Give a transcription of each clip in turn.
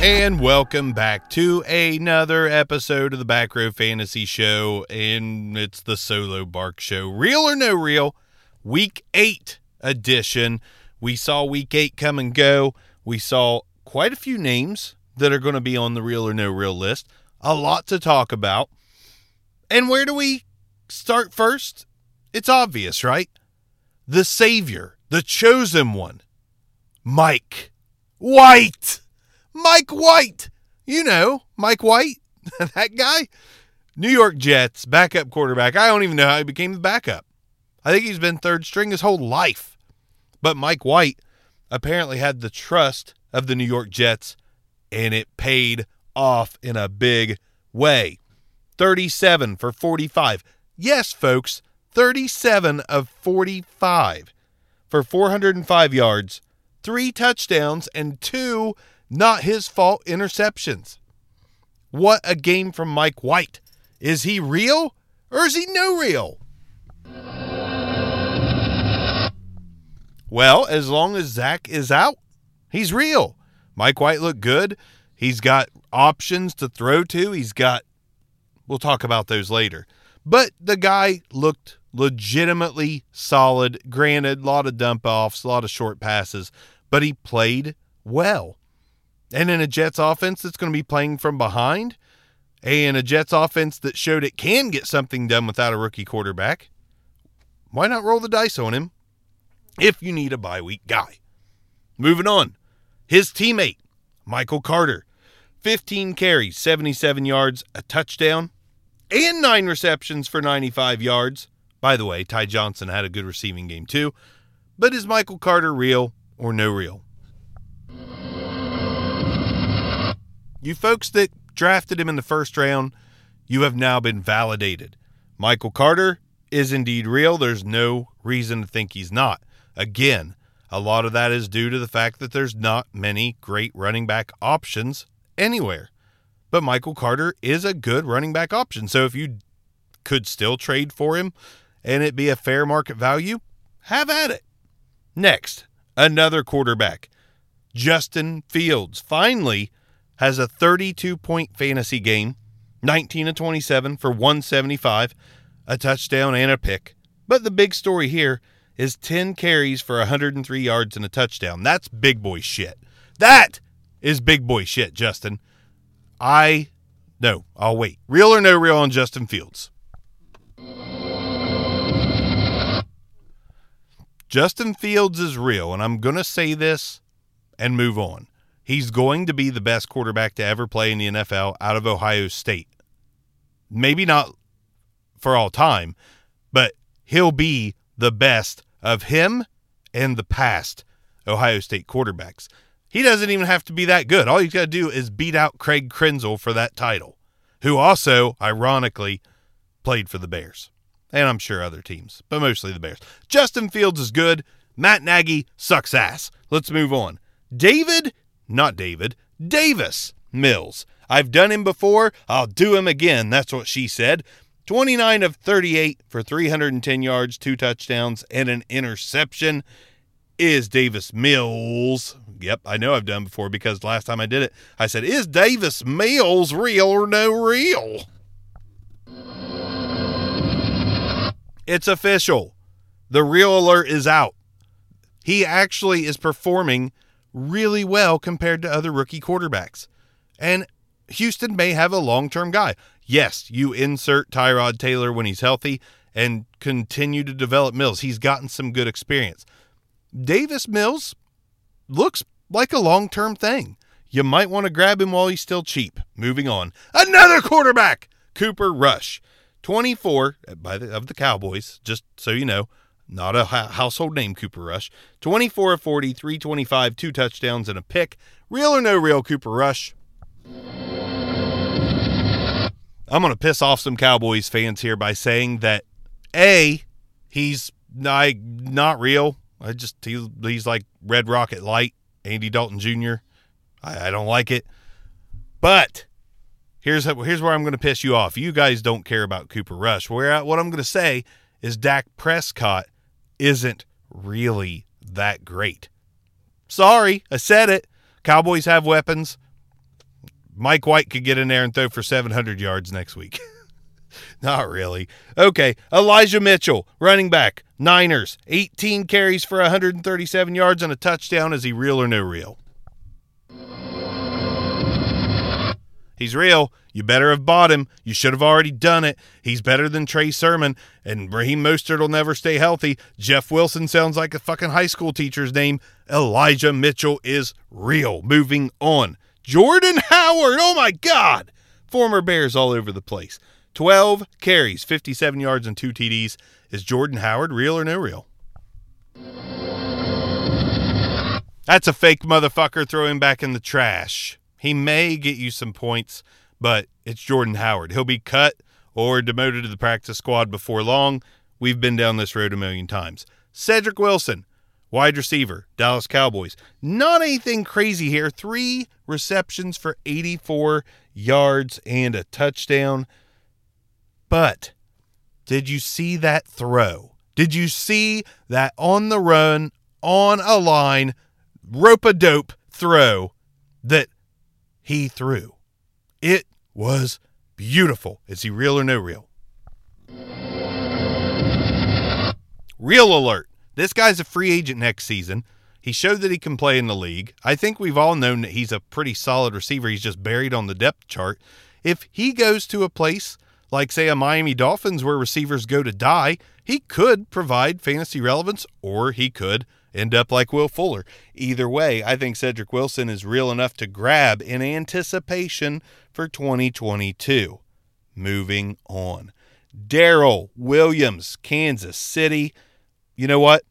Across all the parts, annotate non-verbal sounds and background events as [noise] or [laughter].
And welcome back to another episode of the Back Row Fantasy Show. And it's the Solo Bark Show. Real or no real? Week 8 edition. We saw week 8 come and go. We saw quite a few names that are going to be on the real or no real list. A lot to talk about. And where do we start first? It's obvious, right? The Savior, the chosen one, Mike White. Mike White. You know, Mike White, [laughs] that guy. New York Jets backup quarterback. I don't even know how he became the backup. I think he's been third string his whole life. But Mike White apparently had the trust of the New York Jets, and it paid off in a big way. 37 for 45. Yes, folks, 37 of 45 for 405 yards, three touchdowns, and two not his fault interceptions. What a game from Mike White. Is he real or is he no real? Well, as long as Zach is out, he's real. Mike White looked good. He's got options to throw to. He's got, we'll talk about those later. But the guy looked legitimately solid. Granted, a lot of dump offs, a lot of short passes, but he played well. And in a Jets offense that's going to be playing from behind, and a Jets offense that showed it can get something done without a rookie quarterback, why not roll the dice on him if you need a bye week guy? Moving on. His teammate, Michael Carter, 15 carries, 77 yards, a touchdown, and nine receptions for 95 yards. By the way, Ty Johnson had a good receiving game too. But is Michael Carter real or no real? You folks that drafted him in the first round, you have now been validated. Michael Carter is indeed real. There's no reason to think he's not. Again, a lot of that is due to the fact that there's not many great running back options anywhere. But Michael Carter is a good running back option. So if you could still trade for him and it be a fair market value, have at it. Next, another quarterback, Justin Fields. Finally, has a 32 point fantasy game, 19 to 27 for 175, a touchdown and a pick. But the big story here is 10 carries for 103 yards and a touchdown. That's big boy shit. That is big boy shit, Justin. I no, I'll wait. Real or no real on Justin Fields? Justin Fields is real, and I'm going to say this and move on. He's going to be the best quarterback to ever play in the NFL out of Ohio State. Maybe not for all time, but he'll be the best of him and the past Ohio State quarterbacks. He doesn't even have to be that good. All he's got to do is beat out Craig Krenzel for that title, who also, ironically, played for the Bears. And I'm sure other teams, but mostly the Bears. Justin Fields is good. Matt Nagy sucks ass. Let's move on. David not David, Davis Mills. I've done him before. I'll do him again. That's what she said. 29 of 38 for 310 yards, two touchdowns, and an interception is Davis Mills. Yep, I know I've done before because last time I did it, I said, Is Davis Mills real or no real? It's official. The real alert is out. He actually is performing really well compared to other rookie quarterbacks. And Houston may have a long term guy. Yes, you insert Tyrod Taylor when he's healthy and continue to develop Mills. He's gotten some good experience. Davis Mills looks like a long term thing. You might want to grab him while he's still cheap. Moving on. Another quarterback, Cooper Rush. 24 by the, of the Cowboys, just so you know, not a household name, Cooper Rush. 24 of 40, 325, two touchdowns, and a pick. Real or no real, Cooper Rush? I'm going to piss off some Cowboys fans here by saying that A, he's not, not real. I just, he, he's like Red Rocket Light, Andy Dalton Jr. I, I don't like it. But here's here's where I'm going to piss you off. You guys don't care about Cooper Rush. Where what I'm going to say is Dak Prescott isn't really that great. Sorry, I said it. Cowboys have weapons. Mike White could get in there and throw for 700 yards next week. [laughs] Not really. Okay, Elijah Mitchell, running back, Niners, 18 carries for 137 yards and a touchdown. Is he real or no real? He's real. You better have bought him. You should have already done it. He's better than Trey Sermon, and Raheem Mostert will never stay healthy. Jeff Wilson sounds like a fucking high school teacher's name. Elijah Mitchell is real. Moving on. Jordan Howard. Oh my God. Former Bears all over the place. 12 carries, 57 yards, and two TDs. Is Jordan Howard real or no real? That's a fake motherfucker. Throw him back in the trash. He may get you some points, but it's Jordan Howard. He'll be cut or demoted to the practice squad before long. We've been down this road a million times. Cedric Wilson, wide receiver, Dallas Cowboys. Not anything crazy here. Three receptions for 84 yards and a touchdown. But did you see that throw? Did you see that on the run, on a line, rope a dope throw that he threw. It was beautiful. Is he real or no real? Real alert. This guy's a free agent next season. He showed that he can play in the league. I think we've all known that he's a pretty solid receiver. He's just buried on the depth chart. If he goes to a place like, say, a Miami Dolphins where receivers go to die, he could provide fantasy relevance or he could end up like Will Fuller. Either way, I think Cedric Wilson is real enough to grab in anticipation for 2022. Moving on. Darrel Williams, Kansas City. You know what?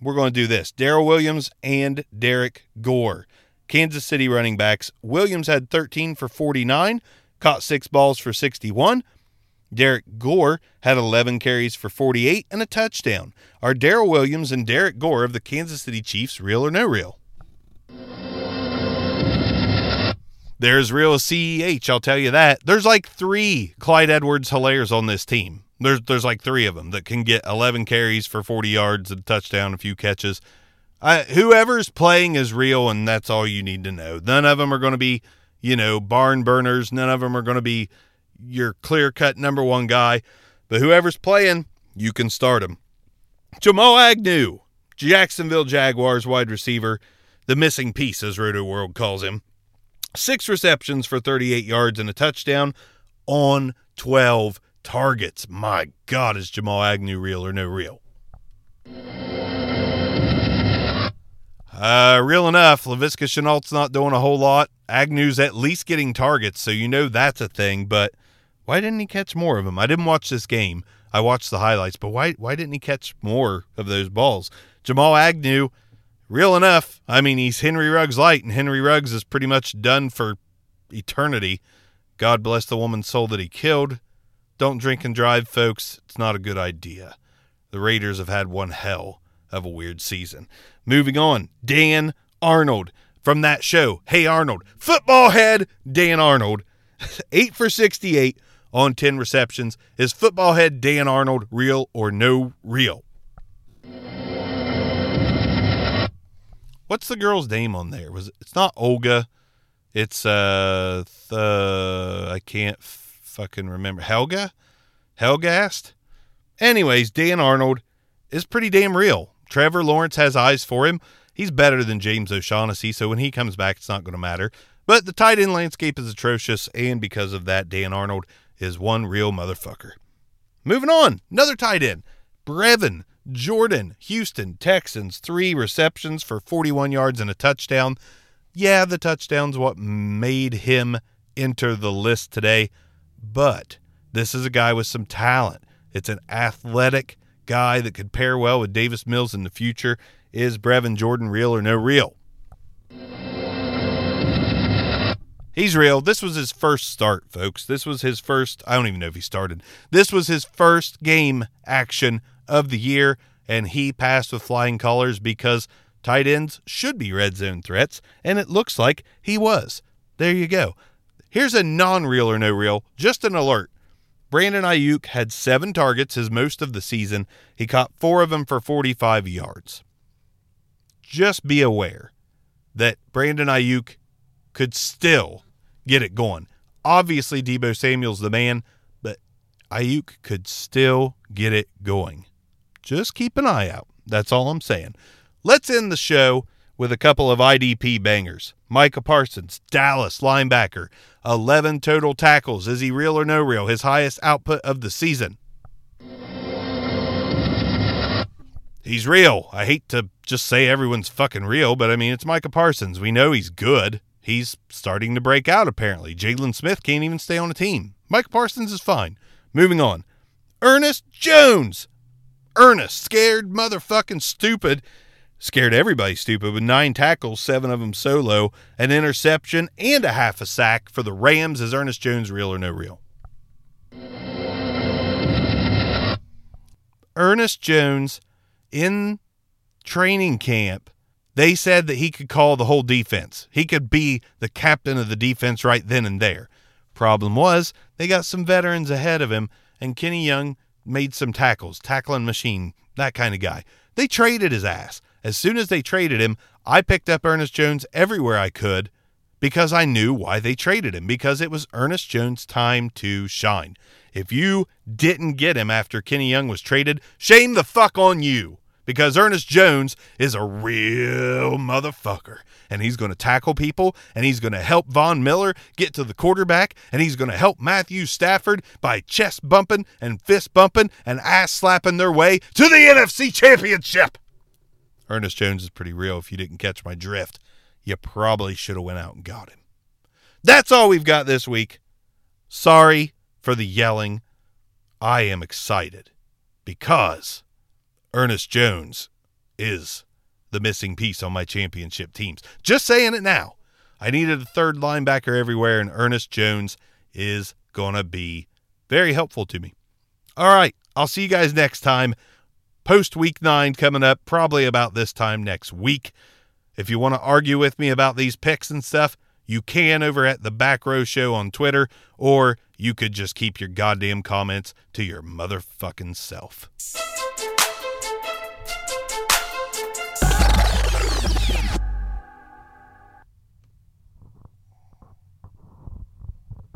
We're going to do this. Darrel Williams and Derrick Gore. Kansas City running backs. Williams had 13 for 49, caught six balls for 61. Derrick Gore had 11 carries for 48 and a touchdown. Are Darrel Williams and Derrick Gore of the Kansas City Chiefs real or no real? There's real as CEH, I'll tell you that. There's like three Clyde Edwards Helaires on this team. There's there's like three of them that can get 11 carries for 40 yards, a touchdown, a few catches. Whoever's playing is real, and that's all you need to know. None of them are going to be, you know, barn burners. None of them are going to be your clear cut number one guy. But whoever's playing, you can start him. Jamal Agnew, Jacksonville Jaguars wide receiver, the missing piece, as Roto World calls him. Six receptions for 38 yards and a touchdown on 12 targets. My God, is Jamal Agnew real or no real? Uh, real enough, Laviska Shenault's not doing a whole lot. Agnew's at least getting targets, so you know that's a thing, but why didn't he catch more of them? I didn't watch this game. I watched the highlights, but why why didn't he catch more of those balls? Jamal Agnew, real enough. I mean, he's Henry Ruggs light, and Henry Ruggs is pretty much done for eternity. God bless the woman's soul that he killed. Don't drink and drive, folks. It's not a good idea. The Raiders have had one hell of a weird season. Moving on, Dan Arnold from that show. Hey Arnold, football head Dan Arnold, [laughs] 8 for 68 on 10 receptions. Is football head Dan Arnold real or no real? What's the girl's name on there? Was it, it's not Olga. It's uh the I can't fucking remember. Helga? Helgast? Anyways, Dan Arnold is pretty damn real. Trevor Lawrence has eyes for him. He's better than James O'Shaughnessy, so when he comes back, it's not going to matter. But the tight end landscape is atrocious, and because of that, Dan Arnold is one real motherfucker. Moving on, another tight end, Brevin Jordan, Houston Texans, three receptions for 41 yards and a touchdown. Yeah, the touchdown's what made him enter the list today, but this is a guy with some talent. It's an athletic guy that could pair well with Davis Mills in the future. Is Brevin Jordan real or no real? He's real. This was his first start, folks. This was his first, I don't even know if he started. This was his first game action of the year, and he passed with flying colors because tight ends should be red zone threats, and it looks like he was. There you go. Here's a non real or no real, just an alert. Brandon Aiyuk had seven targets, his most of the season. He caught four of them for 45 yards. Just be aware that Brandon Aiyuk could still get it going. Obviously, Deebo Samuel's the man, but Aiyuk could still get it going just keep an eye out. That's all I'm saying. Let's end the show with a couple of IDP bangers. Micah Parsons, Dallas linebacker, 11 total tackles. Is he real or no real? His highest output of the season. He's real. I hate to just say everyone's fucking real, but I mean, it's Micah Parsons. We know he's good. He's starting to break out, apparently. Jaylon Smith can't even stay on a team. Mike Parsons is fine. Moving on. Ernest Jones, Ernest, scared motherfucking stupid, scared everybody stupid with nine tackles, seven of them solo, an interception, and a half a sack for the Rams. Is Ernest Jones real or no real? Ernest Jones in training camp, they said that he could call the whole defense. He could be the captain of the defense right then and there. Problem was, they got some veterans ahead of him, and Kenny Young made some tackles, tackling machine, that kind of guy. They traded his ass. As soon as they traded him, I picked up Ernest Jones everywhere I could because I knew why they traded him, because it was Ernest Jones' time to shine. If you didn't get him after Kenny Young was traded, shame the fuck on you because Ernest Jones is a real motherfucker. And he's going to tackle people, and he's going to help Von Miller get to the quarterback, and he's going to help Matthew Stafford by chest bumping and fist bumping and ass slapping their way to the NFC Championship. Ernest Jones is pretty real. If you didn't catch my drift, you probably should have went out and got him. That's all we've got this week. Sorry for the yelling. I am excited because Ernest Jones is the missing piece on my championship teams. Just saying it now. I needed a third linebacker everywhere, and Ernest Jones is going to be very helpful to me. All right. I'll see you guys next time. Post week nine coming up, probably about this time next week. If you want to argue with me about these picks and stuff, you can over at the Back Row Show on Twitter, or you could just keep your goddamn comments to your motherfucking self.